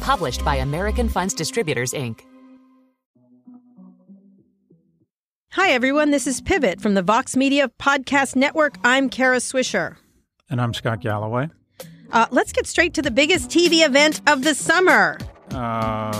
Published by American Funds Distributors, Inc. Hi, everyone. This is Pivot from the Vox Media Podcast Network. I'm Kara Swisher. And I'm Scott Galloway. Uh, let's get straight to the biggest TV event of the summer. Uh,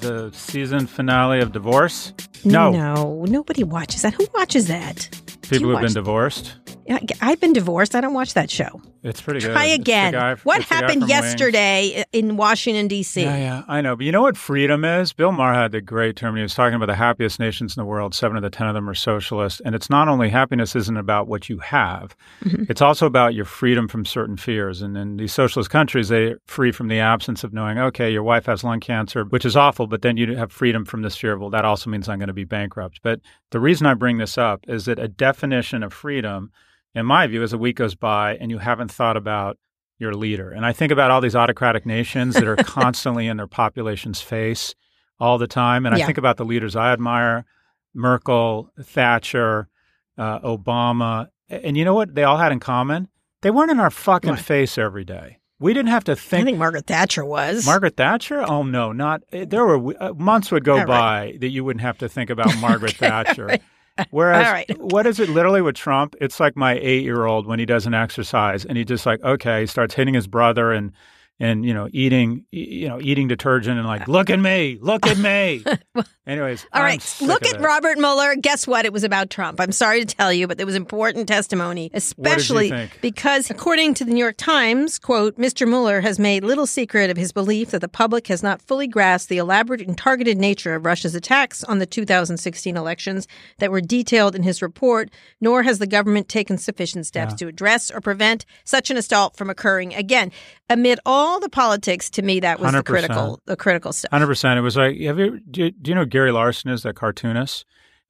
the season finale of Divorce? No. No, nobody watches that. Who watches that? People who've been divorced? I- I've been divorced. I don't watch that show. It's pretty good. Try again. guy- what it's the guy happened from Wings. yesterday in Washington, D.C.? Yeah, yeah, I know. But you know what freedom is? Bill Maher had the great term. He was talking about the happiest nations in the world. Seven of the ten of them are socialist. And it's not only happiness isn't about what you have, Mm-hmm. it's also about your freedom from certain fears. And in these socialist countries, they're free from the absence of knowing, okay, your wife has lung cancer, which is awful, but then you have freedom from this fear of, well, that also means I'm going to be bankrupt. But the reason I bring this up is that a definition of freedom, in my view, as a week goes by and you haven't thought about your leader. And I think about all these autocratic nations that are constantly in their population's face all the time. And Yeah. I think about the leaders I admire Merkel, Thatcher, uh, Obama. And you know what they all had in common? They weren't in our fucking What? face every day. We didn't have to think. I think. Margaret Thatcher was. Margaret Thatcher? Oh no, not eh, there were uh, months would go All right. by that you wouldn't have to think about Margaret Thatcher. right. Whereas, right. what is it literally with Trump? It's like my eight-year-old when he doesn't exercise, and he just like okay, he starts hitting his brother and and you know eating you know eating detergent and like look at me, look at me. Anyways, All right, look at. Robert Mueller. Guess what? It was about Trump. I'm sorry to tell you, but there was important testimony, especially because, according to the New York Times, quote, Mr. Mueller has made little secret of his belief that the public has not fully grasped the elaborate and targeted nature of Russia's attacks on the 2016 elections that were detailed in his report, nor has the government taken sufficient steps to address or prevent such an assault from occurring again. Amid all the politics, to me, that was the 100%. critical, the critical stuff. Hundred percent. It was like, have you? Do, you- do you know Gary Larson is that cartoonist?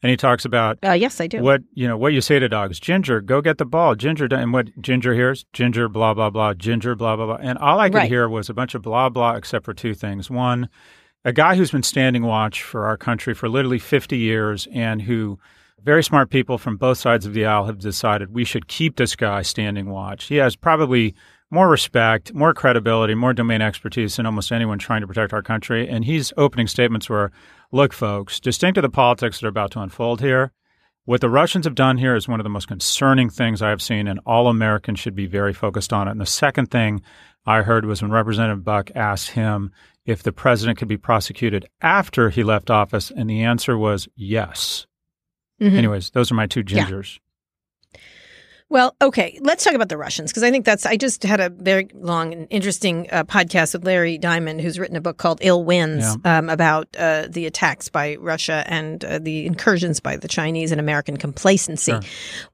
And he talks about Uh, yes, I do. what you know what you say to dogs. Ginger, go get the ball. Ginger, and what Ginger hears? Ginger, blah blah blah. Ginger, blah blah blah. And all I could Right. hear was a bunch of blah blah, except for two things. One, a guy who's been standing watch for our country for literally fifty years, and who very smart people from both sides of the aisle have decided we should keep this guy standing watch. He has probably more respect, more credibility, more domain expertise than almost anyone trying to protect our country. And he's opening statements where, look, folks, distinct to the politics that are about to unfold here, what the Russians have done here is one of the most concerning things I have seen, and all Americans should be very focused on it. And the second thing I heard was when Representative Buck asked him if the president could be prosecuted after he left office, and the answer was yes. Mhm. Anyways, those are my two Yeah. Well, okay, let's talk about the Russians because I think that's. I just had a very long and interesting uh, podcast with Larry Diamond, who's written a book called "Ill Winds" um, about uh, the attacks by Russia and uh, the incursions by the Chinese and American complacency. Sure.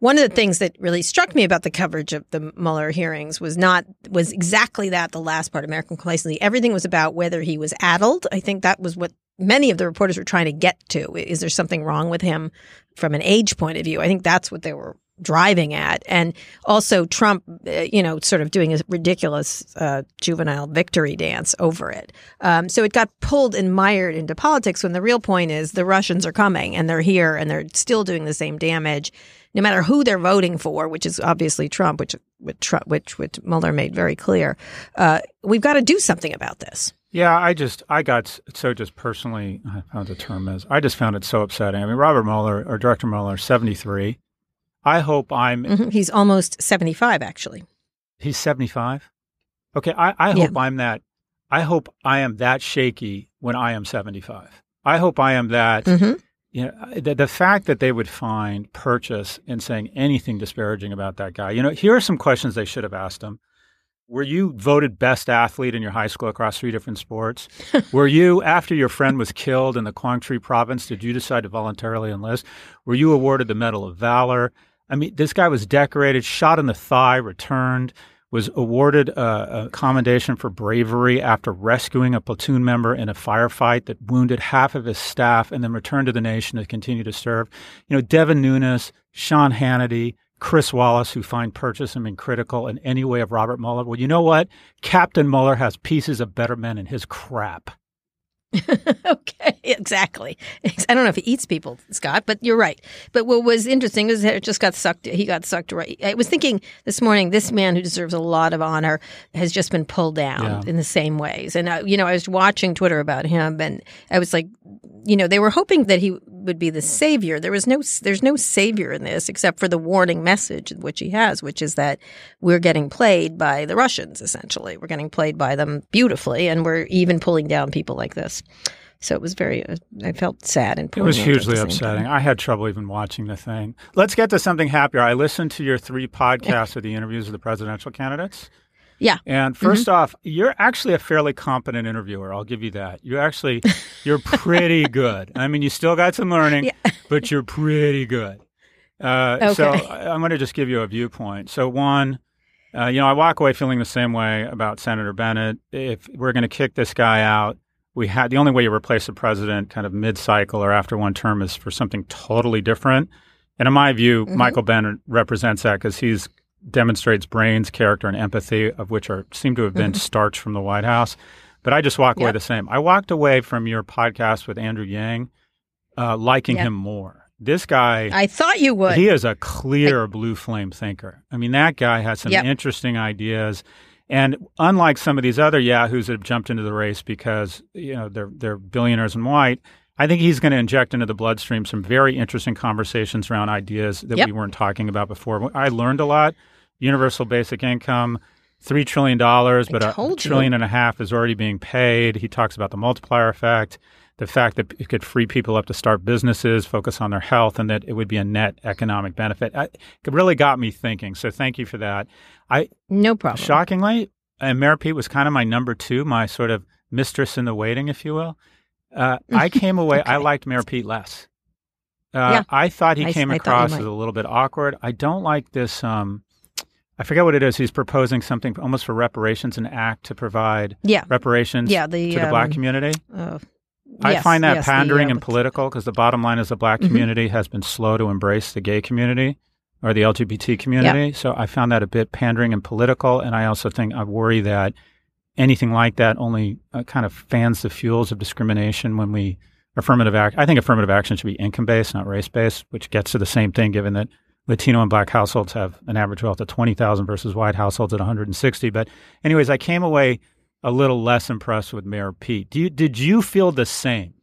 One of the things that really struck me about the coverage of the Mueller hearings was not was exactly that. The last part, American complacency. Everything was about whether he was addled. I think that was what many of the reporters were trying to get to. Is there something wrong with him from an age point of view? I think that's what they were driving at. And also Trump, uh, you know, sort of doing a ridiculous uh, juvenile victory dance over it. Um, so it got pulled and mired into politics when the real point is the Russians are coming and they're here and they're still doing the same damage. No matter who they're voting for, which is obviously Trump, which which, which, which Mueller made very clear, uh, we've got to do something about this. Yeah, I just I got so just personally I found the term is I just found it so upsetting. I mean, Robert Mueller or Director Mueller, seventy three. I hope I'm Mhm. He's almost 75, actually. he's seventy five. Okay, I, I Yeah. hope I'm that I hope I am that shaky when I am 75. I hope I am that. hmm You know, the, the fact that they would find purchase in saying anything disparaging about that guy. You know, here are some questions they should have asked him. Were you voted best athlete in your high school across three different sports? Were you, after your friend was killed in the Quang Tri province, did you decide to voluntarily enlist? Were you awarded the Medal of Valor? I mean, this guy was decorated, shot in the thigh, returned, was awarded a, a commendation for bravery after rescuing a platoon member in a firefight that wounded half of his staff and then returned to the nation to continue to serve. You know, Devin Nunes, Sean Hannity, Chris Wallace, who find purchase and been critical in any way of Robert Mueller. Well, you know what? Captain Mueller has pieces of better men in his crap. okay, exactly. I don't know if he eats people, Scott, but you're right. But what was interesting is that it just got sucked. He got sucked right. I was thinking this morning, this man who deserves a lot of honor has just been pulled down Yeah. in the same ways. And uh, you know, I was watching Twitter about him, and I was like, you know, they were hoping that he would be the savior. There was no, there's no savior in this except for the warning message which he has, which is that we're getting played by the Russians. Essentially, we're getting played by them beautifully, and we're even pulling down people like this. So it was very. Uh, I felt sad and It was hugely upsetting. time. I had trouble even watching the thing. Let's get to something happier. I listened to your three podcasts of the interviews of the presidential candidates. Yeah. And 1st off, you're actually a fairly competent interviewer. I'll give you that. You're actually, you're pretty good. I mean, you still got some learning, Yeah. but you're pretty good. Uh, So Okay. I- I'm going to just give you a viewpoint. So one, uh, you know, I walk away feeling the same way about Senator Bennet. If we're going to kick this guy out, we had the only way you replace a president kind of mid-cycle or after one term is for something totally different. And in my view, Mhm. Michael Bennet represents that because he's demonstrates brains, character, and empathy, of which are seem to have been starched from the White House. But I just walk away the same. I walked away from your podcast with Andrew Yang, uh, liking Yep. him more. This guy, I thought you would. he is a clear blue flame thinker. I mean, that guy has some Yep. interesting ideas. And unlike some of these other yahoos that have jumped into the race because you know they're they're billionaires and white, I think he's going to inject into the bloodstream some very interesting conversations around ideas that Yep. we weren't talking about before. I learned a lot. Universal basic income, three trillion dollars, but a you. trillion and a half is already being paid. He talks about the multiplier effect, the fact that it could free people up to start businesses, focus on their health, and that it would be a net economic benefit. I, it really got me thinking. So thank you for that. I no problem. shockingly, and Mayor Pete was kind of my number two, my sort of mistress in the waiting, if you will. Uh, I came away. I liked Mayor Pete less. Uh, Yeah. I thought he I- came I across as a little bit awkward. I don't like this. Um, I forget what it is. He's proposing something almost for reparations, an act to provide Yeah. reparations Yeah. The to the black um, community. uh, I yes, find that yes, the, pandering uh, and political because the bottom line is the black Mhm. community has been slow to embrace the gay community or the LGBT community. So I found that a bit pandering and political. And I also think I worry that anything like that only uh, kind of fans the fuels of discrimination when we affirmative act. I think affirmative action should be income based, not race based, which gets to the same thing given that Latino and black households have an average wealth of 20,000 versus white households at 160. But anyways, I came away a little less impressed with Mayor Pete. You, did you feel the same?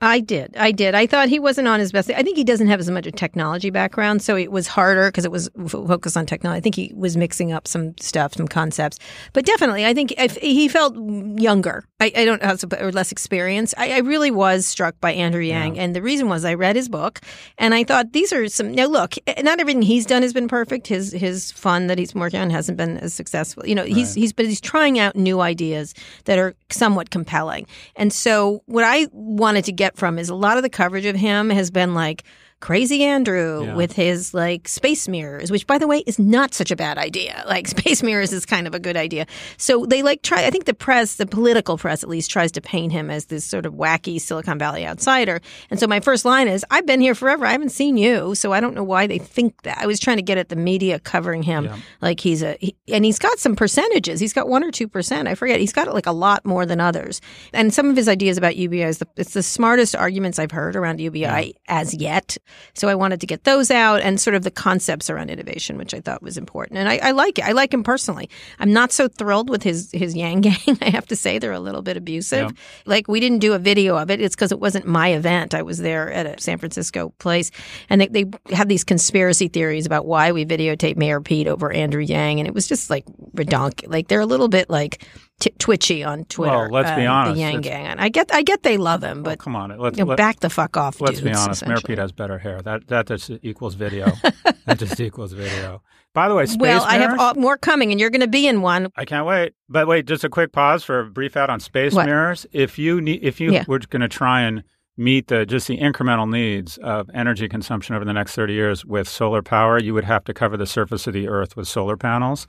I did. I did. I thought he wasn't on his best. I think he doesn't have as much a technology background, so it was harder because it was f- focused on technology. I think he was mixing up some stuff, some concepts. But definitely, I think if he felt younger. I, I don't know or less experience. I, I really was struck by Andrew Yang, and the reason was I read his book, and I thought these are some. Now, look, eh, not everything he's done has been perfect. His his fund that he's working on hasn't been as successful. You know, he's he's but he's trying out new ideas that are somewhat compelling. And so, what I wanted to get from is a lot of the coverage of him has been like crazy Andrew Yeah. with his like space mirrors, which by the way is not such a bad idea. Like space mirrors is kind of a good idea. So they like try. I think the press, the political press at least, tries to paint him as this sort of wacky Silicon Valley outsider. And so my first line is, "I've been here forever. I haven't seen you, so I don't know why they think that." I was trying to get at the media covering him Yeah. like he's a, he, and he's got some percentages. He's got one or two percent. I forget. He's got like a lot more than others. And some of his ideas about UBI is the, it's the smartest arguments I've heard around UBI as yet. So I wanted to get those out and sort of the concepts around innovation, which I thought was important. And I, I like it. I like him personally. I'm not so thrilled with his his Yang Gang. I have to say they're a little bit abusive. Yeah. Like we didn't do a video of it. It's because it wasn't my event. I was there at a San Francisco place, and they they have these conspiracy theories about why we videotaped Mayor Pete over Andrew Yang, and it was just like redonk. Like they're a little bit like t- twitchy on Twitter. Well, let's be uh, honest, The Yang Gang. And I get, I get they love him, Oh, but come on, let's you know, let, back the fuck off. let's be honest. Mayor. Pete has better hair. That that just equals video. that just equals video. By the way, space Well, I have all, more coming, and you're going to be in one. I can't wait. But wait, just a quick pause for a brief ad on space What? mirrors. If you need, if you Yeah. were going to try and meet the just the incremental needs of energy consumption over the next 30 years with solar power, you would have to cover the surface of the Earth with solar panels.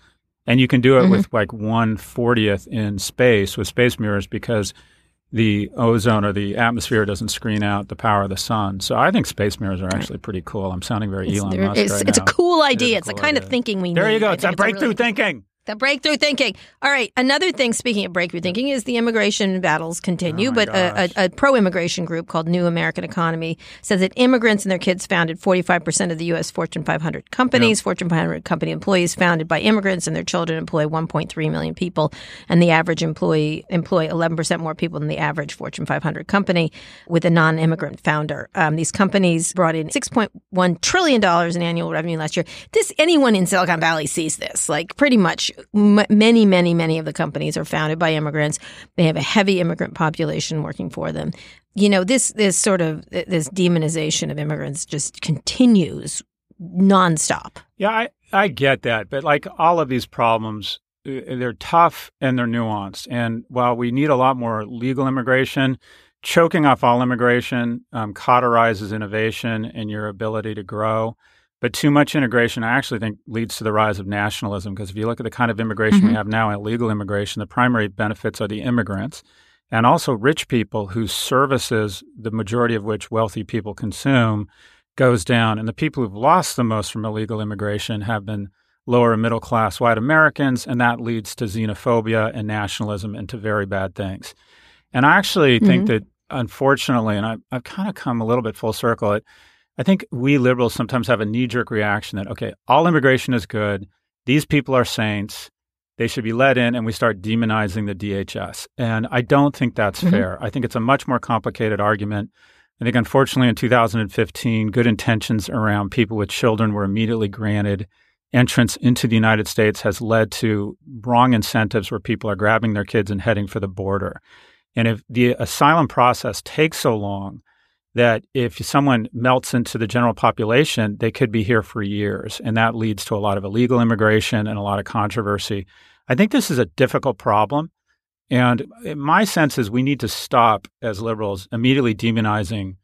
And you can do it Mm-hmm. with like one fortieth in space with space mirrors because the ozone or the atmosphere doesn't screen out the power of the sun. So I think space mirrors are actually pretty cool. I'm sounding very It's, Elon Musk it's, right it's a cool It idea. a it's the cool kind of thinking we There need. There you go. It's a breakthrough really- thinking. The breakthrough thinking. All right. Another thing, speaking of breakthrough thinking, is the immigration battles continue. Oh but a, a, a pro immigration group called New American Economy says that immigrants and their kids founded 45% of the U.S. Fortune 500 companies. Fortune 500 company employees founded by immigrants and their children employ 1.3 million people. And the average employee employ 11% more people than the average Fortune 500 company with a non immigrant founder. Um, these companies brought in $6.1 trillion in annual revenue last year. This anyone in Silicon Valley sees this. Like pretty much m- many, many, many of the companies are founded by immigrants. They have a heavy immigrant population working for them. You know, this this sort of this demonization of immigrants just continues nonstop. Yeah, I, I get that. But like all of these problems, uh, they're tough and they're nuanced. And while we need a lot more legal immigration, choking off all immigration um, cauterizes innovation and your ability to grow. But too much integration, I actually think, leads to the rise of nationalism. Because if you look at the kind of immigration we mm-hmm. have now, illegal immigration, the primary benefits are the immigrants and also rich people whose services, the majority of which wealthy people consume, goes down. And the people who've lost the most from illegal immigration have been lower and middle class white Americans, and that leads to xenophobia and nationalism and to very bad things. And I actually think mm-hmm. that, unfortunately, and I, I've kind of come a little bit full circle, it, I think we liberals sometimes have a knee jerk reaction that, okay, all immigration is good. These people are saints. They should be let in, and we start demonizing the DHS. And I don't think that's Mhm. fair. I think it's a much more complicated argument. I think, unfortunately, in 2015, good intentions around people with children were immediately granted. Entrance into the United States has led to wrong incentives where people are grabbing their kids and heading for the border. And if the asylum process takes so long that if someone melts into the general population, they could be here for years. And that leads to a lot of illegal immigration and a lot of controversy. I think this is a difficult problem. And my sense is we need to stop, as liberals, immediately demonizing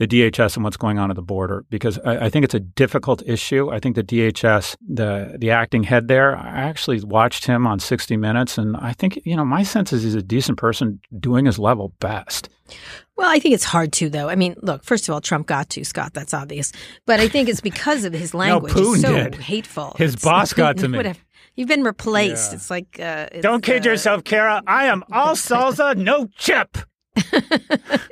the DHS and what's going on at the border because I, I think it's a difficult issue. I think the DHS, the the acting head there, I actually watched him on 60 Minutes, and I think you know my sense is he's a decent person doing his level best. Well, I think it's hard to, though. I mean, look, first of all, Trump got to Scott. That's obvious. But I think it's because of his language. It's so did. hateful. His It's- boss got to me. Whatever. You've been replaced. Yeah. It's like uh, it's, Don't kid uh, yourself, Kara. I am all salsa, no chip.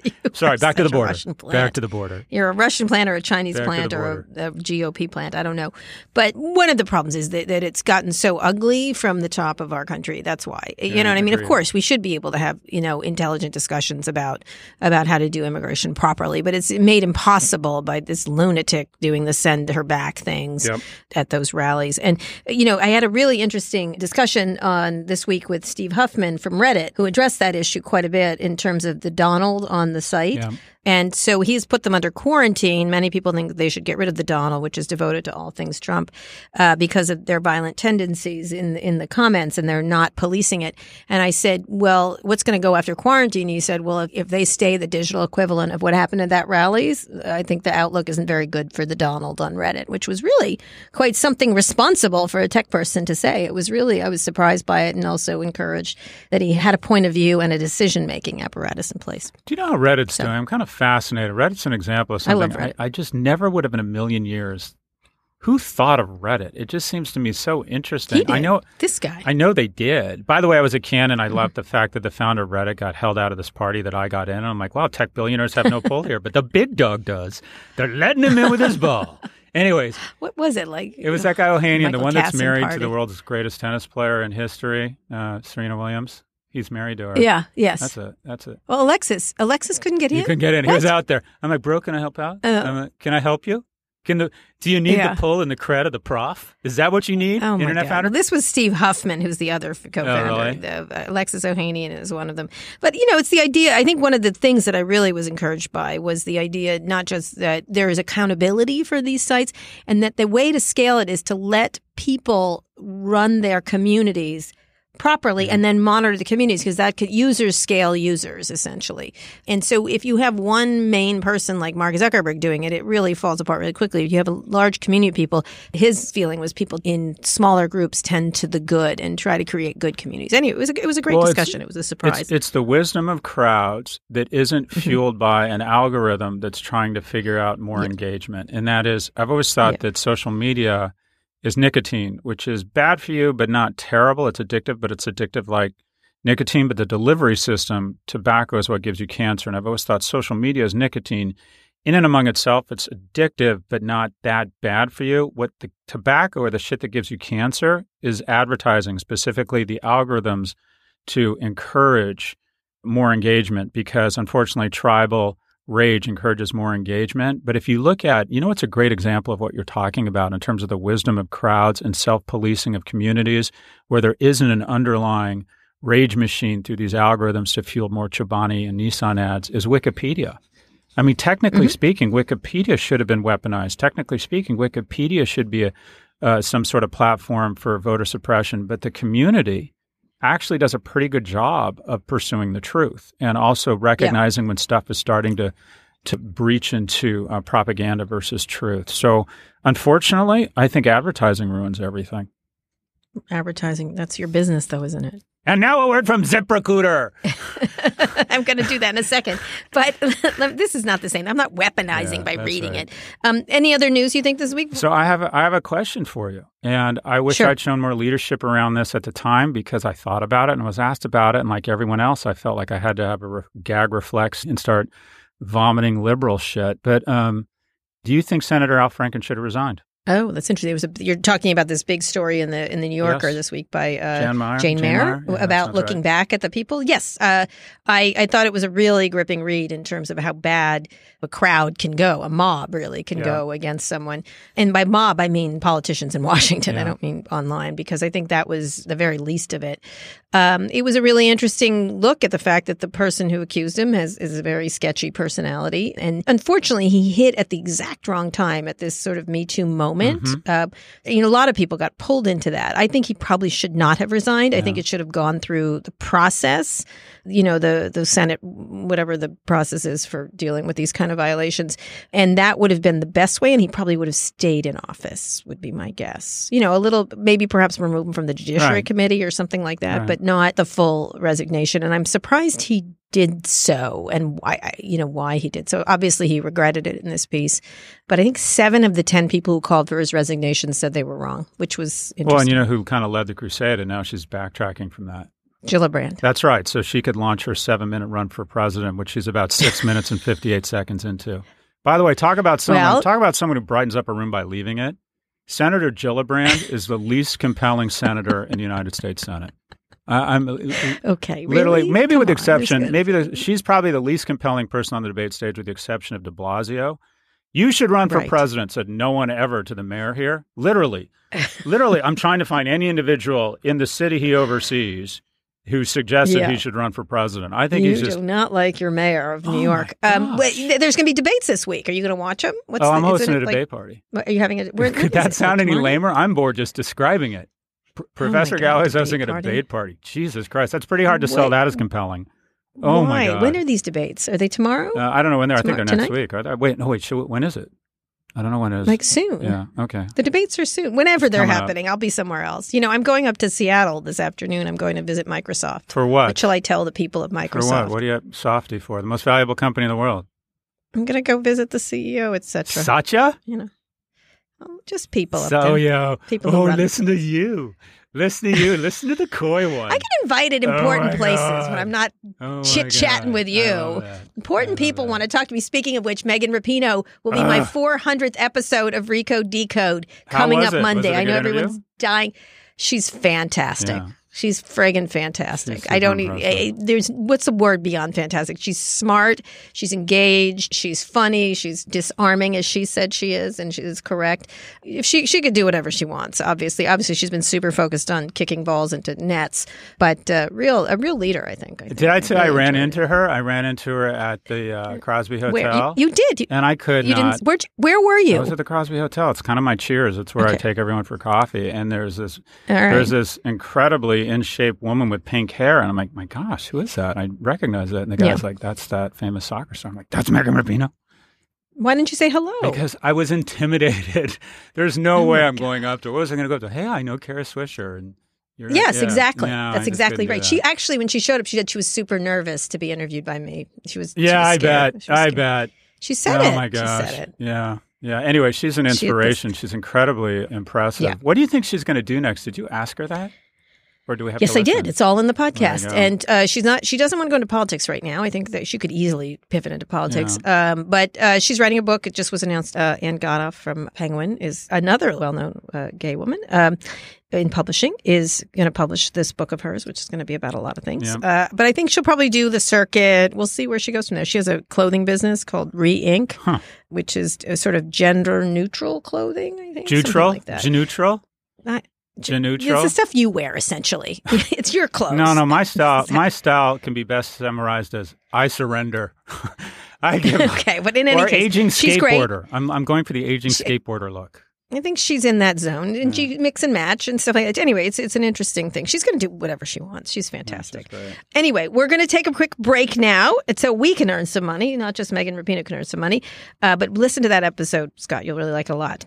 You Sorry, back to the border. Back to the border. You're a Russian plant or a Chinese Back plant or a, a GOP plant. I don't know. But one of the problems is that, that it's gotten so ugly from the top of our country. That's why. you Yeah, know what I mean? Of course, we should be able to have, you know, intelligent discussions about about how to do immigration properly, but it's made impossible by this lunatic doing the send her back things Yep. at those rallies. And you know, I had a really interesting discussion on this week with Steve Huffman from Reddit, who addressed that issue quite a bit in terms of the Donald on the site. Yeah. And so he's put them under quarantine. Many people think they should get rid of the Donald, which is devoted to all things Trump, uh, because of their violent tendencies in in the comments, and they're not policing it. And I said, "Well, what's going to go after quarantine?" He said, "Well, if, if they stay the digital equivalent of what happened at that rallies, I think the outlook isn't very good for the Donald on Reddit, which was really quite something responsible for a tech person to say. It was really I was surprised by it, and also encouraged that he had a point of view and a decision making apparatus in place. Do you know how Reddit's doing? I'm kind of fascinated. Reddit's an example of I love something Reddit. I, just never would have in a million years. Who thought of Reddit? It just seems to me so interesting. He did. I know this guy. I know they did. By the way, I was a canon. I loved the fact that the founder of Reddit got held out of this party that I got in. And I'm like, wow, tech billionaires have no pull here, but the big dog does. They're letting him in with his ball. Anyways, What was it like? it was that guy Ohanian, the one that's married party. to the world's greatest tennis player in history, uh, Serena Williams. He's married to her. Yeah. Yes. That's it. That's it. well, Alexis. Alexis couldn't get You in. couldn't get in. He was out there. I'm like, bro, can I help out? Uh, can I help you? Can the do you need Yeah. the pull and the cred of the prof? Is that what you need? Oh my Internet God. founder. Well, this was Steve Huffman, who's the other co-founder. Oh, really? The- uh, Alexis Ohanian is one of them. But you know, it's the idea. I think one of the things that I really was encouraged by was the idea not just that there is accountability for these sites, and that the way to scale it is to let people run their communities properly and then monitor the communities because that could users scale users essentially. And so if you have one main person like Mark Zuckerberg doing it, it really falls apart really quickly. If you have a large community of people, his feeling was people in smaller groups tend to the good and try to create good communities. Anyway, it was a, it was a great Well, discussion. It was a surprise. It's, it's the wisdom of crowds that isn't Mm-hmm. fueled by an algorithm that's trying to figure out more engagement. And that is, I've always thought Yeah. that social media is nicotine, which is bad for you, but not terrible. It's addictive, but it's addictive like nicotine. But the delivery system, tobacco, is what gives you cancer. And I've always thought social media is nicotine. In and among itself, it's addictive, but not that bad for you. What the tobacco or the shit that gives you cancer is advertising, specifically the algorithms to encourage more engagement because unfortunately tribal rage encourages more engagement. But if you look at, you know, it's a great example of what you're talking about in terms of the wisdom of crowds and self policing of communities where there isn't an underlying rage machine through these algorithms to fuel more Chobani and Nissan ads is Wikipedia. I mean, technically speaking, Wikipedia should have been weaponized. Technically speaking, Wikipedia should be a, uh, some sort of platform for voter suppression, but the community actually does a pretty good job of pursuing the truth and also recognizing when stuff is starting to to breach into uh, propaganda versus truth. So, unfortunately, I think advertising ruins everything. Advertising. That's your business, though, isn't it? And now a word from ZipRecruiter. I'm going to do that in a second. But this is not the same. I'm not weaponizing Yeah, by reading right. it. Um, any other news you think this week? So I have a, I have a question for you, and I wish Sure. I'd shown more leadership around this at the time because I thought about it and was asked about it, and like everyone else, I felt like I had to have a re- gag reflex and start vomiting liberal shit. But um, do you think Senator Al Franken should have resigned? Oh, that's interesting. It was a, you're talking about this big story in the in the New Yorker Yes. this week by uh, Jane Mayer? Jane Mayer, Mayer? Yeah, about looking right. back at the people. Yes, uh, I I thought it was a really gripping read in terms of how bad a crowd can go, a mob really can Yeah. go against someone. And by mob, I mean politicians in Washington. I don't mean online because I think that was the very least of it. Um, it was a really interesting look at the fact that the person who accused him has is a very sketchy personality, and unfortunately, he hit at the exact wrong time at this sort of Me Too moment. Mm-hmm. Uh, you know, a lot of people got pulled into that. I think he probably should not have resigned. I think it should have gone through the process. You know, the the Senate, whatever the process is for dealing with these kind of violations, and that would have been the best way. And he probably would have stayed in office. Would be my guess. You know, a little maybe perhaps remove him from the Judiciary Right. Committee or something like that, Right. but not the full resignation. And I'm surprised he did so and why you know why he did so obviously he regretted it in this piece but i think seven of the 10 people who called for his resignation said they were wrong which was interesting Well, and you know who kind of led the crusade, and now she's backtracking from that. Gillibrand. That's right. So she could launch her seven minute run for president, which she's about six minutes and 58 seconds into. By the way, talk about someone, Well- talk about someone who brightens up a room by leaving it. Senator Gillibrand is the least compelling senator in the United States Senate. I I'm okay literally, really? maybe Come with on, exception, maybe the, she's probably the least compelling person on the debate stage, with the exception of De Blasio. You should run for Right. president, said no one ever to the mayor here. Literally, literally, I'm trying to find any individual in the city he oversees who suggests Yeah. he should run for president. I think you he's just. do not like your mayor of New Oh, York. Um, wait, there's going to be debates this week. Are you going to watch them? What's oh, I'm isn't hosting a it like- debate party. Are you having a? Where, Could that sound any lamer? I'm bored just describing it. Professor Oh God, Galloway's debate hosting a debate party. Jesus Christ, that's pretty hard to sell Wait. that as compelling. Oh Why? my god! When are these debates? Are they tomorrow? Uh, I don't know when they're. I think they're Tomorrow- next week. Are they? Wait, no, wait. Should, when is it? I don't know when it is. like soon? yeah. Okay. The debates are soon. Whenever they're Coming up. happening, I'll be somewhere else. You know, I'm going up to Seattle this afternoon. I'm going to visit Microsoft. For what? What shall I tell the people of For Microsoft? what? What do you have Softy for? The most valuable company in the world. I'm going to go visit the CEO, etc. Satya? you know, Oh, just people So yo. People oh, listen to you. Listen to you. listen to the coy one. I get invited Oh important my places God. when I'm not Oh chit-chatting with you. love that. I Important people that. want to talk to me. Speaking of which, Megan Rapinoe will be my ah. 400th episode of Recode Decode coming up it? Monday. I know interview? everyone's dying. She's fantastic. Yeah. She's friggin' fantastic. She's I don't. super e- eh, There's what's the word beyond fantastic? She's smart. She's engaged. She's funny. She's disarming, as she said she is, and she is correct. If she she could do whatever she wants, obviously. Obviously, she's been super focused on kicking balls into nets, but uh, real a real leader. I think. I think. Did I say you I ran enjoyed it. into her? I ran into her at the uh, Crosby Hotel. Where you, you did? You, and I could you not. didn't. Where where were you? I was at the Crosby Hotel. It's kind of my cheers. It's where I take everyone for coffee. And there's this All right. there's this incredibly in shape woman with pink hair, and I'm like, my gosh, who is that? I recognize that. And the guy's Yeah. like, that's that famous soccer star. I'm like, that's Megan Rapinoe. Why didn't you say hello? Because I was intimidated. There's no Oh way I'm going up to. What was I going to go up to? Hey, I know Kara Swisher, and you're Yes, yeah. exactly. No, That's exactly right. She actually, when she showed up, she said she was super nervous to be interviewed by me. She was. she Yeah, was I scared. bet. I bet. She said oh it. my gosh. She said it. Yeah. Yeah. Anyway, she's an She- this- inspiration. she's incredibly impressive. Yeah. What do you think she's going to do next? Did you ask her that? Or do we have Yes, I did. It's all in the podcast, and uh, she's not. She doesn't want to go into politics right now. I think that she could easily pivot into politics. Um, but uh, she's writing a book. It just was announced. Uh, Ann Godoff from Penguin is another well-known uh, gay woman um, in publishing. Is going to publish this book of hers, which is going to be about a lot of things. Uh, but I think she'll probably do the circuit. We'll see where she goes from there. She has a clothing business called Re Inc., Huh. which is a sort of gender neutral clothing. I think Neutral? like that. Neutral? Not- Neutral? It's the stuff you wear, essentially. it's your clothes. No, no, my style my style can be best summarized as I surrender. I give okay, but in any or case, aging she's great. skateboarder. I'm I'm going for the aging She- skateboarder look. I think she's in that zone, and she mix and match and stuff like that. Anyway, it's it's an interesting thing. She's going to do whatever she wants. She's fantastic. great. Anyway, we're going to take a quick break now, so we can earn some money. Not just Megan Rapinoe can earn some money, uh, but listen to that episode, Scott. You'll really like it a lot.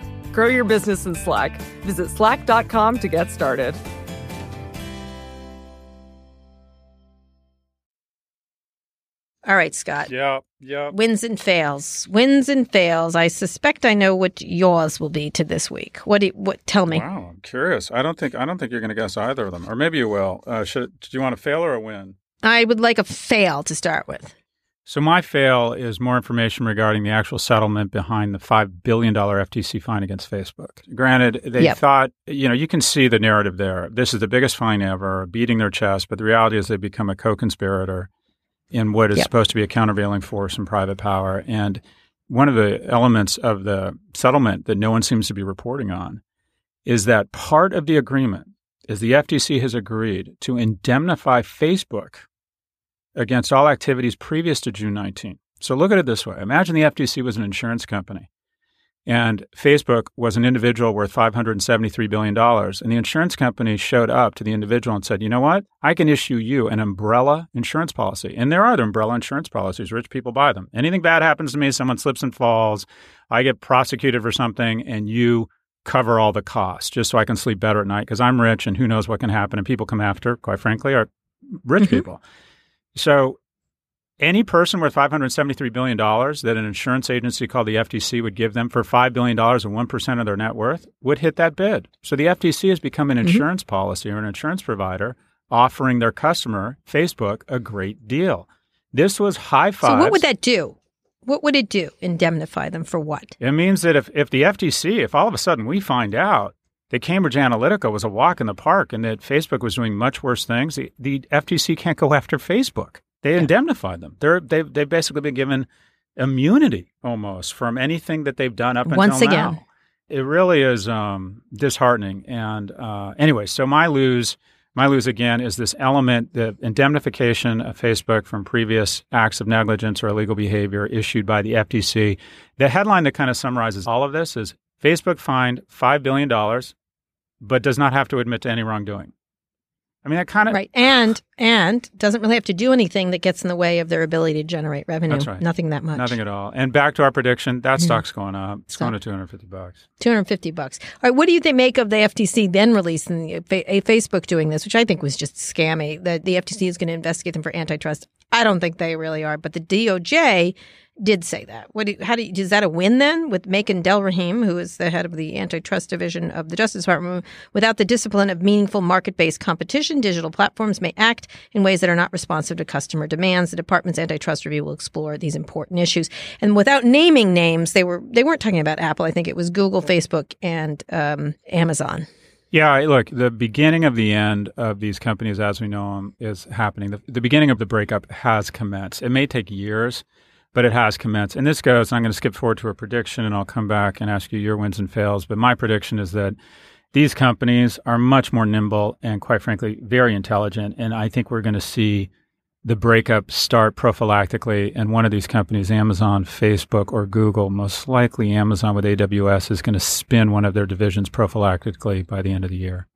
Grow your business in Slack. Visit slack.com to get started. All right, Scott. Yeah, yeah. Wins and fails. Wins and fails. I suspect I know what yours will be to this week. What? Do you, what? Tell me. Wow, I'm curious. I don't think I don't think you're going to guess either of them, or maybe you will. Uh, should do you want a fail or a win? I would like a fail to start with. So my fail is more information regarding the actual settlement behind the five billion dollar FTC fine against Facebook. Granted, they Yep. thought you know you can see the narrative there. This is the biggest fine ever, beating their chest. But the reality is they become a co-conspirator in what is Yep. supposed to be a countervailing force in private power. And one of the elements of the settlement that no one seems to be reporting on is that part of the agreement is the FTC has agreed to indemnify Facebook against all activities previous to June 19. So look at it this way. Imagine the FTC was an insurance company and Facebook was an individual worth $573 billion. And the insurance company showed up to the individual and said, you know what? I can issue you an umbrella insurance policy. And there are the umbrella insurance policies. Rich people buy them. Anything bad happens to me, someone slips and falls, I get prosecuted for something, and you cover all the costs just so I can sleep better at night because I'm rich and who knows what can happen. And people come after, quite frankly, are rich mm-hmm. people. So any person worth $573 billion that an insurance agency called the FTC would give them for $5 billion and 1% of their net worth would hit that bid. So the FTC has become an mm-hmm. insurance policy or an insurance provider offering their customer, Facebook, a great deal. This was high five. So what would that do? What would it do? Indemnify them for what? It means that if, if the FTC, if all of a sudden we find out that Cambridge Analytica was a walk in the park and that Facebook was doing much worse things, the, the FTC can't go after Facebook. They indemnified them. They're, they've, they've basically been given immunity almost from anything that they've done up until Once again. now. it really is um, disheartening. And uh, anyway, so my lose, my lose again is this element, the indemnification of Facebook from previous acts of negligence or illegal behavior issued by the FTC. The headline that kind of summarizes all of this is Facebook fined $5 billion, but does not have to admit to any wrongdoing. I mean, that kind of right, and and doesn't really have to do anything that gets in the way of their ability to generate revenue. That's right. Nothing that much. Nothing at all. And back to our prediction, that Mhm. stock's going up. It's So- going to 250 bucks. Two hundred fifty bucks. All right, what do you think make of the FTC then releasing a Facebook doing this, which I think was just scammy. That the FTC is going to investigate them for antitrust. I don't think they really are, but the DOJ did say that. What do how do you, is that a win then with Makan Delrahim, who is the head of the antitrust division of the Justice Department? Without the discipline of meaningful market-based competition, digital platforms may act in ways that are not responsive to customer demands. The department's antitrust review will explore these important issues. And without naming names, they were they weren't talking about Apple. I think it was Google, Facebook, and um, Amazon. Yeah, look, the beginning of the end of these companies as we know them is happening. The, the beginning of the breakup has commenced. It may take years, but it has commenced. And this goes, I'm going to skip forward to a prediction and I'll come back and ask you your wins and fails. But my prediction is that these companies are much more nimble and, quite frankly, very intelligent. And I think we're going to see the breakup start prophylactically. And one of these companies, Amazon, Facebook, or Google, most likely Amazon with AWS, is going to spin one of their divisions prophylactically by the end of the year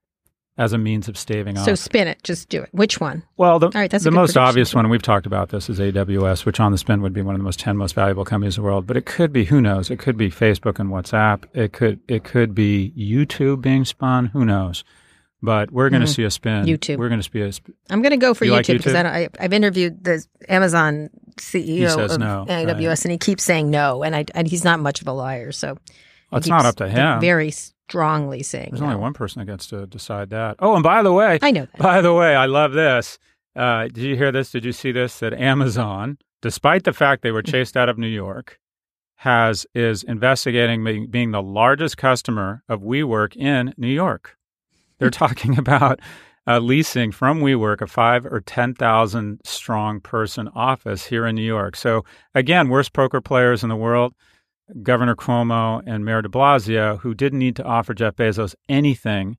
as a means of staving off. So spin it. Just do it. Which one? Well, the, right, that's the most obvious too. one, we've talked about this, is AWS, which on the spin would be one of the most 10 most valuable companies in the world. But it could be, who knows? It could be Facebook and WhatsApp. It could it could be YouTube being spun. Who knows? But we're going to see a spin. Mm-hmm. YouTube. We're going to see a sp- I'm going to go for You like YouTube because YouTube? I, don't- I, I've interviewed the Amazon CEO says of no, AWS, right. and he keeps saying no, and I and he's not much of a liar, so it's not up to him. Very strongly saying There's no. only one person that gets to decide that. Oh, and by the way, I know that. By the way, I love this. Uh, did you hear this? Did you see this? That Amazon, despite the fact they were chased out of New York, has is investigating being, being the largest customer of WeWork in New York. They're talking about uh, leasing from WeWork a five or ten thousand strong person office here in New York. So again, worst poker players in the world. Governor Cuomo and Mayor De Blasio, who didn't need to offer Jeff Bezos anything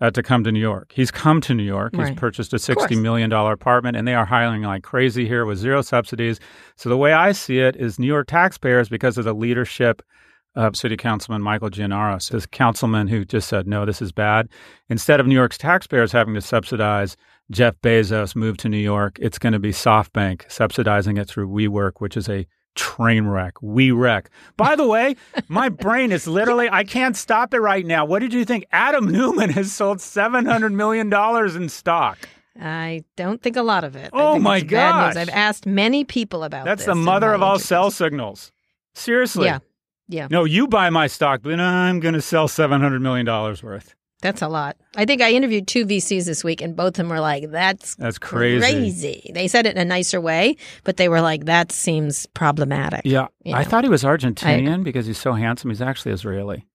uh, to come to New York. He's come to New York. He's purchased a sixty million dollar apartment, and they are hiring like crazy here with zero subsidies. So the way I see it is New York taxpayers, because of the leadership of City Councilman Michael Gianaris, this councilman who just said no, this is bad. Instead of New York's taxpayers having to subsidize Jeff Bezos move to New York, it's going to be SoftBank subsidizing it through WeWork, which is a train wreck. We wreck. By the way, my brain is literally, I can't stop it right now. What did you think? Adam Neumann has sold $700 million in stock. I don't think a lot of it. Oh my it's bad news. gosh. I've asked many people about That's the mother of all interviews. sell signals. Seriously. Yeah, yeah, No, you buy my stock, but I'm going to sell $700 million worth. That's a lot. I think I interviewed two VCs this week, and both of them were like, "That's That's crazy. crazy." They said it in a nicer way, but they were like, "That seems problematic." Yeah. You I thought he was Argentinian because he's so handsome. He's actually Israeli.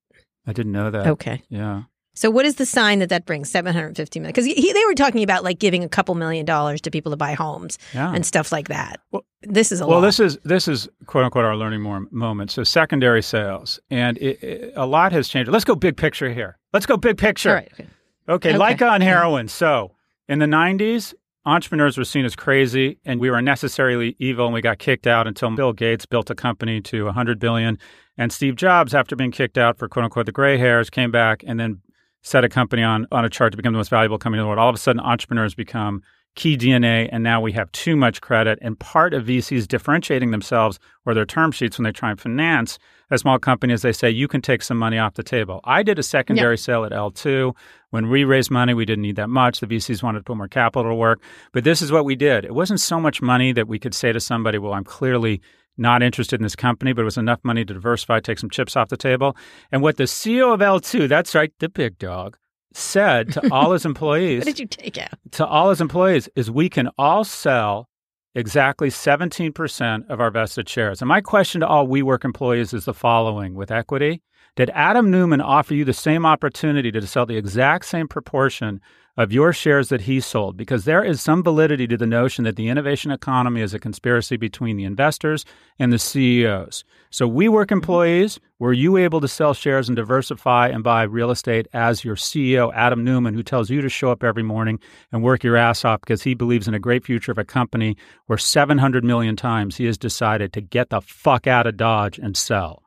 I didn't know that. Okay. Yeah. So what is the sign that that brings 750 million? Because they were talking about like giving a couple million dollars to people to buy homes Yeah. and stuff like that. Well- this is a Well, lot. this is this is quote unquote our learning more moment. So secondary sales, and it, it- a lot has changed. Let's go big picture here. Let's go big picture. All right. Okay. Okay, Okay. Leica on mm-hmm. heroin. So in the 90s, entrepreneurs were seen as crazy and we were unnecessarily evil and we got kicked out until Bill Gates built a company to 100 billion. And Steve Jobs, after being kicked out for quote unquote the gray hairs, came back and then set a company on, on a chart to become the most valuable company in the world. All of a sudden, entrepreneurs become key DNA, and now we have too much credit. And part of VCs differentiating themselves or their term sheets when they try and finance a small company is they say, you can take some money off the table. I did a secondary sale at L2. When we raised money, we didn't need that much. The VCs wanted to put more capital to work. But this is what we did. It wasn't so much money that we could say to somebody, well, I'm clearly not interested in this company, but it was enough money to diversify, take some chips off the table. And what the CEO of L2, that's right, the big dog, said to all his employees What did you take out? to all his employees is we can all sell exactly 17% of our vested shares. And my question to all WeWork employees is the following with equity. Did Adam Neumann offer you the same opportunity to sell the exact same proportion of your shares that he sold because there is some validity to the notion that the innovation economy is a conspiracy between the investors and the CEOs. So, WeWork employees, were you able to sell shares and diversify and buy real estate as your CEO, Adam Neumann, who tells you to show up every morning and work your ass off because he believes in a great future of a company where 700 million times he has decided to get the fuck out of Dodge and sell?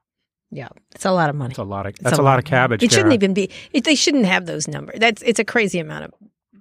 Yeah, it's a lot of money. That's a lot of that's a, lot, lot, of cabbage. It Kara. shouldn't even be. It, they shouldn't have those numbers. That's it's a crazy amount of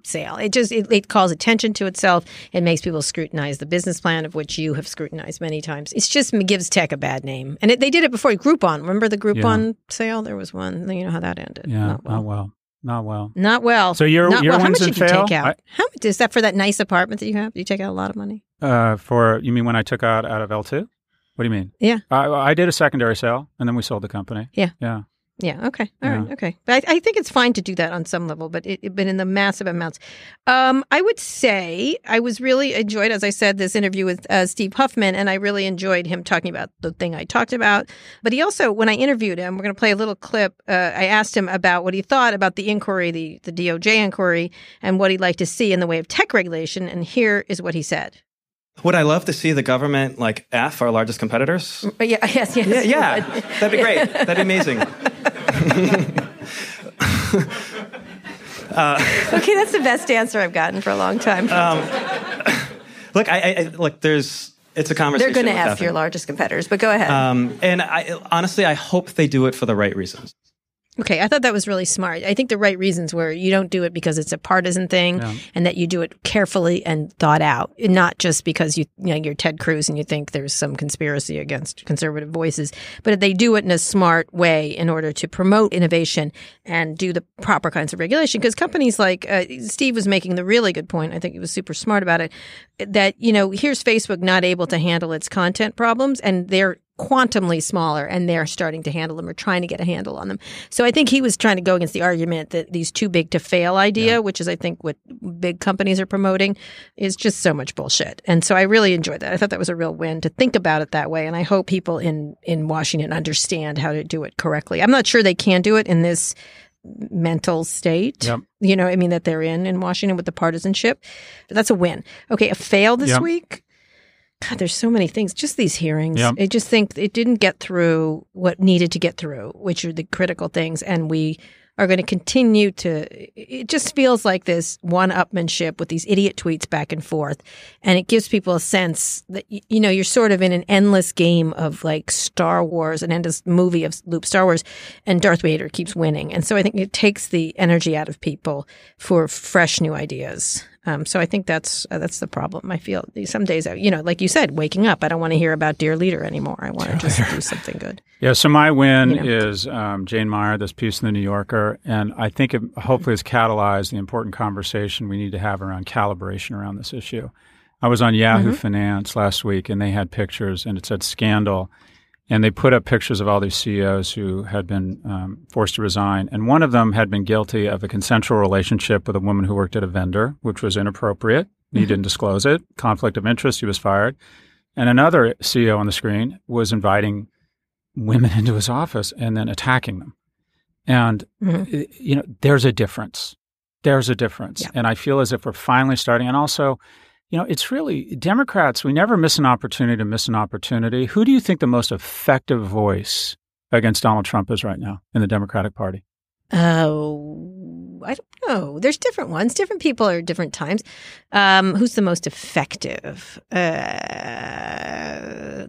sale. It just it, it, calls attention to itself. It makes people scrutinize the business plan of which you have scrutinized many times. It just gives tech a bad name. And it, they did it before Groupon. Remember the Groupon yeah. sale? There was one. You know how that ended. Yeah, not well. Not well. Not well. Not well. So your not your well. How much did you fail? take out? I, how much is that for that nice apartment that you have? You take out a lot of money. Uh, for you mean when I took out out of L two? What do you mean? Yeah. I, I did a secondary sale and then we sold the company. Yeah. Yeah. Yeah. Okay. All yeah. right. Okay. But I, I, think it's fine to do that on some level, but it, but in the massive amounts, um, I would say I was really enjoyed, as I said, this interview with uh, Steve Huffman, and I really enjoyed him talking about the thing I talked about. But he also, when I interviewed him, we're going to play a little clip. Uh, I asked him about what he thought about the inquiry, the the DOJ inquiry, and what he'd like to see in the way of tech regulation. And here is what he said. Would I love to see the government like F our largest competitors? Yeah, yes, yes. Yeah, yeah. that'd be great. That'd be amazing. uh, okay, that's the best answer I've gotten for a long time. Um, look, I, I, look. There's it's a conversation. They're going to F your largest competitors, but go ahead. Um, and I, honestly, I hope they do it for the right reasons. Okay, I thought that was really smart. I think the right reasons were you don't do it because it's a partisan thing, yeah. and that you do it carefully and thought out, not just because you, you know you're Ted Cruz and you think there's some conspiracy against conservative voices, but they do it in a smart way in order to promote innovation and do the proper kinds of regulation. Because companies like uh, Steve was making the really good point. I think he was super smart about it. That you know here's Facebook not able to handle its content problems, and they're quantumly smaller and they're starting to handle them or trying to get a handle on them. So I think he was trying to go against the argument that these too big to fail idea, yeah. which is I think what big companies are promoting, is just so much bullshit. And so I really enjoyed that. I thought that was a real win to think about it that way. And I hope people in in Washington understand how to do it correctly. I'm not sure they can do it in this mental state. Yep. You know, I mean that they're in in Washington with the partisanship. But that's a win. Okay, a fail this yep. week. God, there's so many things. Just these hearings. Yep. I just think it didn't get through what needed to get through, which are the critical things. And we are going to continue to, it just feels like this one upmanship with these idiot tweets back and forth. And it gives people a sense that, you know, you're sort of in an endless game of like Star Wars, an endless movie of loop Star Wars, and Darth Vader keeps winning. And so I think it takes the energy out of people for fresh new ideas. Um, so I think that's uh, that's the problem. I feel some days, you know, like you said, waking up, I don't want to hear about Dear Leader anymore. I want to just do something good. Yeah. So my win you know? is um, Jane Mayer, this piece in the New Yorker, and I think it hopefully has catalyzed the important conversation we need to have around calibration around this issue. I was on Yahoo mm-hmm. Finance last week, and they had pictures, and it said scandal and they put up pictures of all these CEOs who had been um, forced to resign. And one of them had been guilty of a consensual relationship with a woman who worked at a vendor, which was inappropriate. He mm-hmm. didn't disclose it. Conflict of interest. He was fired. And another CEO on the screen was inviting women into his office and then attacking them. And mm-hmm. you know, there's a difference. There's a difference. Yeah. And I feel as if we're finally starting. And also, you know, it's really Democrats, we never miss an opportunity to miss an opportunity. Who do you think the most effective voice against Donald Trump is right now in the Democratic Party? Oh, I don't know. There's different ones. Different people are different times. Um, who's the most effective? Uh,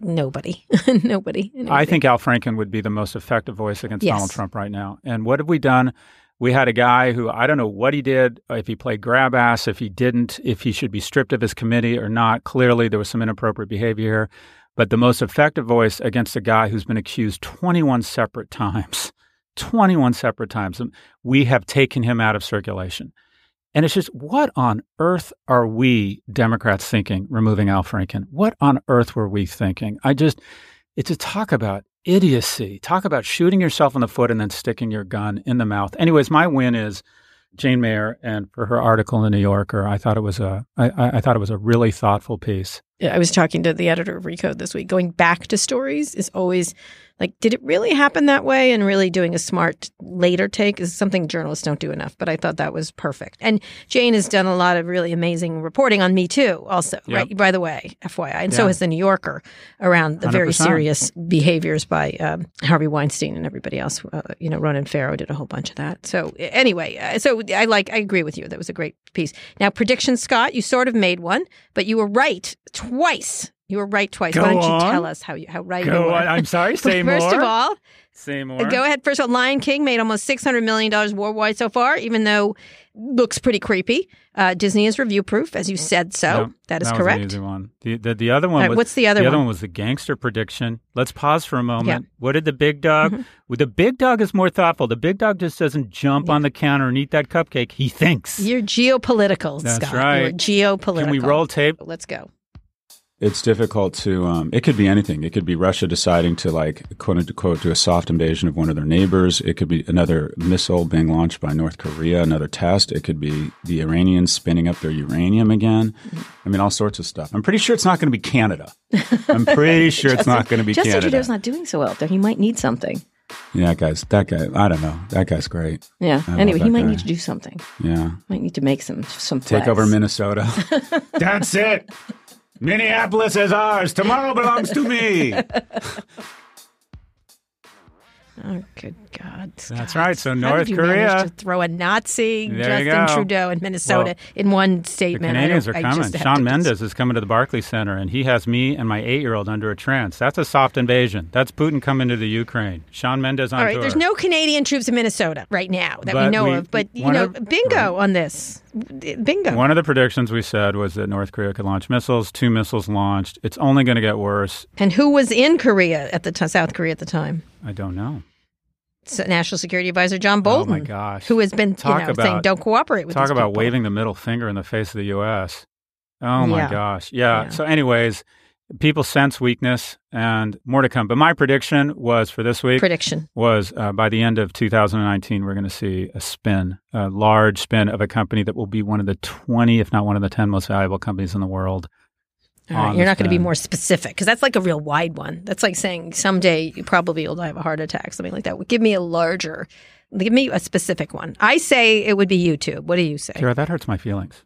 nobody. nobody. I think Al Franken would be the most effective voice against yes. Donald Trump right now. And what have we done? We had a guy who I don't know what he did, if he played grab ass, if he didn't, if he should be stripped of his committee or not. Clearly, there was some inappropriate behavior. But the most effective voice against a guy who's been accused 21 separate times, 21 separate times, we have taken him out of circulation. And it's just, what on earth are we Democrats thinking removing Al Franken? What on earth were we thinking? I just, it's a talk about idiocy. Talk about shooting yourself in the foot and then sticking your gun in the mouth. Anyways, my win is Jane Mayer, and for her article in the New Yorker, I thought it was a I, I thought it was a really thoughtful piece. I was talking to the editor of Recode this week. Going back to stories is always like, did it really happen that way? And really doing a smart later take is something journalists don't do enough. But I thought that was perfect. And Jane has done a lot of really amazing reporting on Me Too, also, Yep. right? By the way, FYI. And so has the New Yorker around the very 100%. serious behaviors by um, Harvey Weinstein and everybody else. Uh, you know, Ronan Farrow did a whole bunch of that. So anyway, uh, so I like, I agree with you. That was a great piece. Now, prediction, Scott, you sort of made one, but you were right twice. You were right twice. Go Why don't you on. tell us how you, how right you Go were? on. I'm sorry. Say First more. of all, say more. go ahead. First of all, Lion King made almost six hundred million dollars worldwide so far, even though looks pretty creepy. Uh, Disney is review proof, as you said. So Yeah, that is was correct. an easy one. The, the, the other one right, was what's the other the other one? one was the gangster prediction. Let's pause for a moment. What did the big dog? Well, the big dog is more thoughtful. The big dog just doesn't jump on the counter and eat that cupcake. He thinks. You're geopolitical, That's Scott. right. You're geopolitical. Can we roll tape? Let's go. It's difficult to. Um, it could be anything. It could be Russia deciding to like quote unquote do a soft invasion of one of their neighbors. It could be another missile being launched by North Korea, another test. It could be the Iranians spinning up their uranium again. I mean, all sorts of stuff. I'm pretty sure it's not going to be Canada. I'm pretty sure it's not going to be Justin Canada. Trudeau's not doing so well there. He might need something. yeah, guy's that guy. I don't know. That guy's great. Yeah. I Anyway, he might guy. need to do something. Yeah, Might need to make some some take over Minnesota. That's it. Minneapolis is ours. Tomorrow belongs to me. Oh, good God. That's right. So North Korea. to throw a Nazi There Justin. Trudeau in Minnesota Well, in one statement? I Canadians are coming. Shawn Mendes is coming to the Barclays Center, and he has me and my eight-year-old under a trance. That's a soft invasion. That's Putin coming to the Ukraine. Shawn Mendes on All right, tour. there's no Canadian troops in Minnesota right now that we know we- of. But you know, of- bingo on this. Bingo. One of the predictions we said was that North Korea could launch missiles. Two missiles launched. It's only going to get worse. and who was in Korea at the t- South Korea at the time? I don't know. National Security Advisor John Bolton. Oh my gosh. Who has been Talk you know, about- saying don't cooperate with Talk about people." waving the middle finger in the face of the U.S. Oh my Yeah. gosh. Yeah. Yeah. So, anyways, people sense weakness and more to come. But my prediction was for this week prediction. was uh, by the end of 2019, we're going to see a spin, a large spin of a company that will be one of the 20, if not one of the 10 most valuable companies in the world. All right, on you're not going to be more specific because that's like a real wide one. That's like saying someday you probably will die have a heart attack, something like that. Give me a larger, give me a specific one. I say it would be YouTube. What do you say? Kara, that hurts my feelings.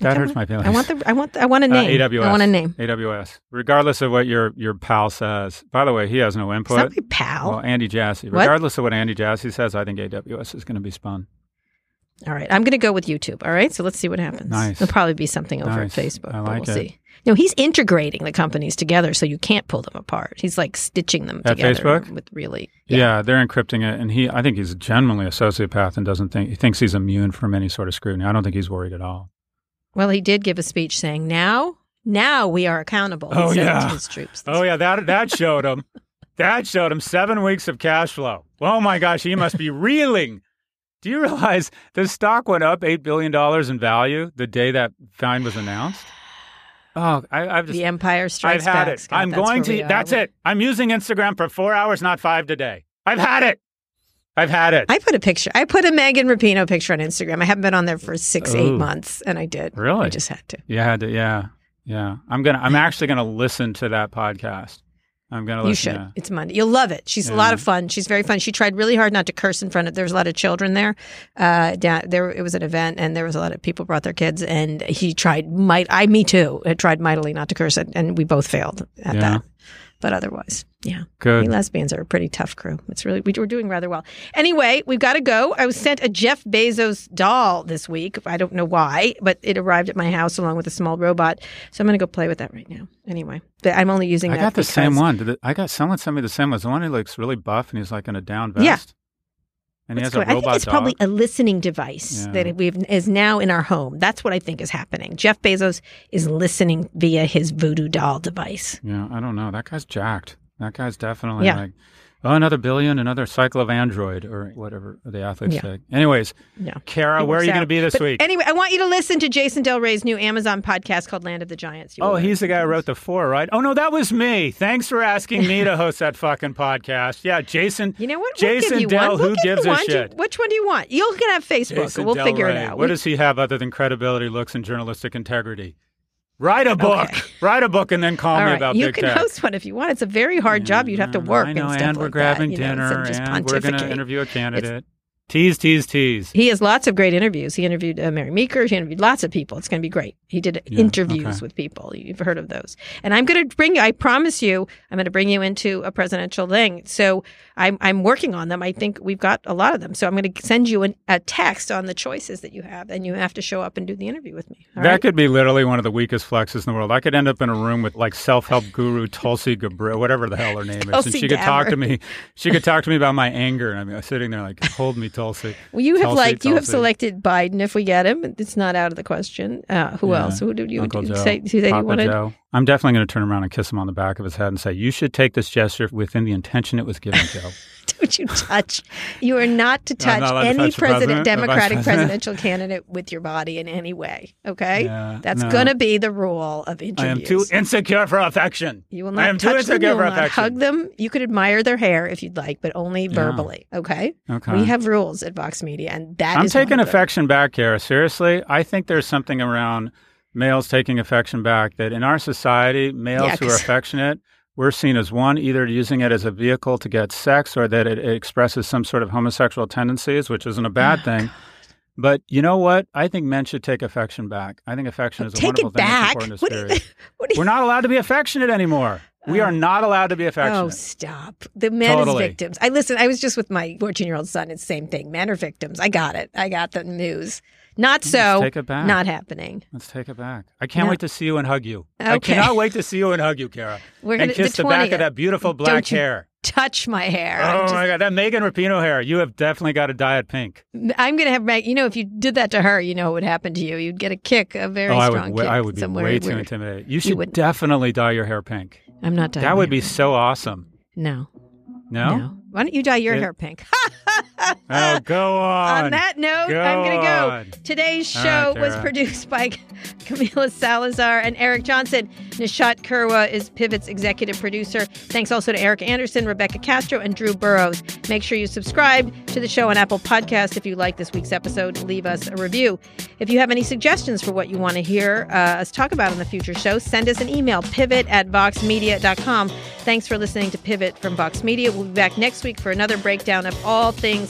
That hurts my feelings. I want the. I want. The, I want a Uh, name. AWS. I want a name. AWS. Regardless of what your, your pal says. By the way, he has no It's input. not my pal. Well, Andy Jassy. What? Regardless of what Andy Jassy says, I think AWS is going to be spun. all right, I'm going to go with YouTube. All right, so let's see what happens. Nice. It'll probably be something over Nice. at Facebook. I but like we'll it. see. No, he's integrating the companies together, so you can't pull them apart. He's like stitching them At together Facebook? with really. Yeah. they're encrypting it, and he. I think he's genuinely a sociopath and doesn't think he thinks he's immune from any sort of scrutiny. I don't think he's worried at all. Well, he did give a speech saying, "Now, now we are accountable." he Oh, said yeah. to his troops. Oh yeah, that that showed him. that showed him seven weeks of cash flow. Oh my gosh, he must be reeling. Do you realize the stock went up eight billion dollars in value the day that fine was announced? Oh, I, I've just the Empire Strikes I've had Back. it. Scott. I'm going to. That's it. I'm using Instagram for four hours, not five today. I've had it. I've had it. I put a picture. I put a Megan Rapinoe picture on Instagram. I haven't been on there for six, eight months, and I did. Really? I just had to. You had to. Yeah, yeah. I'm gonna. I'm actually gonna listen to that podcast. I'm gonna. You should. yeah. It's Monday. You'll love it. She's a lot of fun. She's very fun. She tried really hard not to curse in front of. There was a lot of children there. Uh, down, there it was an event, and there was a lot of people brought their kids, and he tried. Might I? Me too. I tried mightily not to curse, and, and we both failed at Yeah. that. But otherwise, yeah. Good. We lesbians are a pretty tough crew. It's really we, we're doing rather well. Anyway, we've got to go. I was sent a Jeff Bezos doll this week. I don't know why, but it arrived at my house along with a small robot. So I'm going to go play with that right now. Anyway, but I'm only using I that. got the same one. Did it, I got someone sent me the same one. It's the one who looks really buff and he's like in a down vest. Yeah. And he has a robot I think it's dog. probably a listening device Yeah. that we've is now in our home. That's what I think is happening. Jeff Bezos is listening via his voodoo doll device. Yeah, I don't know. That guy's jacked. That guy's definitely Yeah. like, oh, another billion, another cycle of Android or whatever the athletes Yeah. say. Anyways, Yeah. Kara, where are you going to be this But week? Anyway, I want you to listen to Jason Del Rey's new Amazon podcast called Land of the Giants. You Oh, he's the guy who wrote the four, right? Oh no, that was me. Thanks for asking me to host that fucking podcast. Yeah, Jason. You know what? We'll Jason Dell. We'll who gives a shit? Which one do you want? You can have Facebook. Jason we'll Del figure it out. What We- does he have other than credibility, looks, and journalistic integrity? Write a book. Okay. Write a book and then call All me right, about you big can tech. host one if you want. It's a very hard job. You'd have to work I know, and stuff and we're like grabbing that, you know, dinner, and we're going to interview a candidate. Tease, tease, tease. He has lots of great interviews. He interviewed uh, Mary Meeker. He interviewed lots of people. It's going to be great. He did Yeah, interviews okay. with people. You've heard of those. And I'm going to bring you, I promise you, I'm going to bring you into a presidential thing. So I'm, I'm working on them. I think we've got a lot of them. So I'm going to send you an, a text on the choices that you have, and you have to show up and do the interview with me. All that right? could be literally one of the weakest flexes in the world. I could end up in a room with like self-help guru Tulsi Gabbard, whatever the hell her name is, Tulsi and she could talk to me. She could talk to me about my anger, and I'm sitting there like, "Hold me, Tulsi." Well, you have Tulsi, like you have selected Biden if we get him. It's not out of the question. Uh, who Yeah. else? Who did you Uncle do- Joe, say? Who that you Papa wanted? Joe. I'm definitely going to turn around and kiss him on the back of his head and say, "You should take this gesture within the intention it was given, Joe." Don't you touch? You are not to touch not allowed to any touch president, president Democratic presidential candidate with your body in any way. Okay, Yeah, that's no. going to be the rule of interviews. I am too insecure for affection. you will not I am touch too them. insecure You for affection. hug them. You could admire their hair if you'd like, but only verbally. Okay. Okay. We have rules at Vox Media, and that I'm taking them. affection back, here. Seriously, I think there's something around males taking affection back that in our society, males Yeah, who are affectionate, we're seen as one, either using it as a vehicle to get sex or that it, it expresses some sort of homosexual tendencies, which isn't a bad thing. But you know what? I think men should take affection back. I think affection is a Take wonderful thing. It's back. important to What you? What We're not allowed to be affectionate anymore. We are oh. not allowed to be affectionate. Oh, stop. The men Totally. as victims. I listen, I was just with my 14 year old son. It's the same thing. Men are victims. I got it. I got the news. Not so. take it back. Not happening. Let's take it back. I can't No. wait to see you and hug you. Okay. I cannot wait to see you and hug you, Kara. We're and gonna- kiss the the, back of that beautiful black you hair. Touch my hair. Oh just- my god, that Megan Rapinoe hair. You have definitely got to dye it pink. I'm going to have, Meg- you know, if you did that to her, you know what would happen to you. You'd get a kick, a very oh, I strong would. kick. I would be way too intimidated. You should wouldn't. definitely dye your hair pink. I'm not dyeing That would be hair so awesome. No. No. No. Why don't you dye your Yeah. hair pink? Oh, go on. On that note, Go I'm going to go. on. Today's show right, was produced by Camila Salazar and Eric Johnson. Nishat Kurwa is Pivot's executive producer. Thanks also to Eric Anderson, Rebecca Castro, and Drew Burrows. Make sure you subscribe to the show on Apple Podcast. If you like this week's episode, leave us a review. If you have any suggestions for what you want to hear uh, us talk about in the future show, send us an email, pivot at voxmedia.com. Thanks for listening to Pivot from Vox Media. We'll be back next week for another breakdown of all things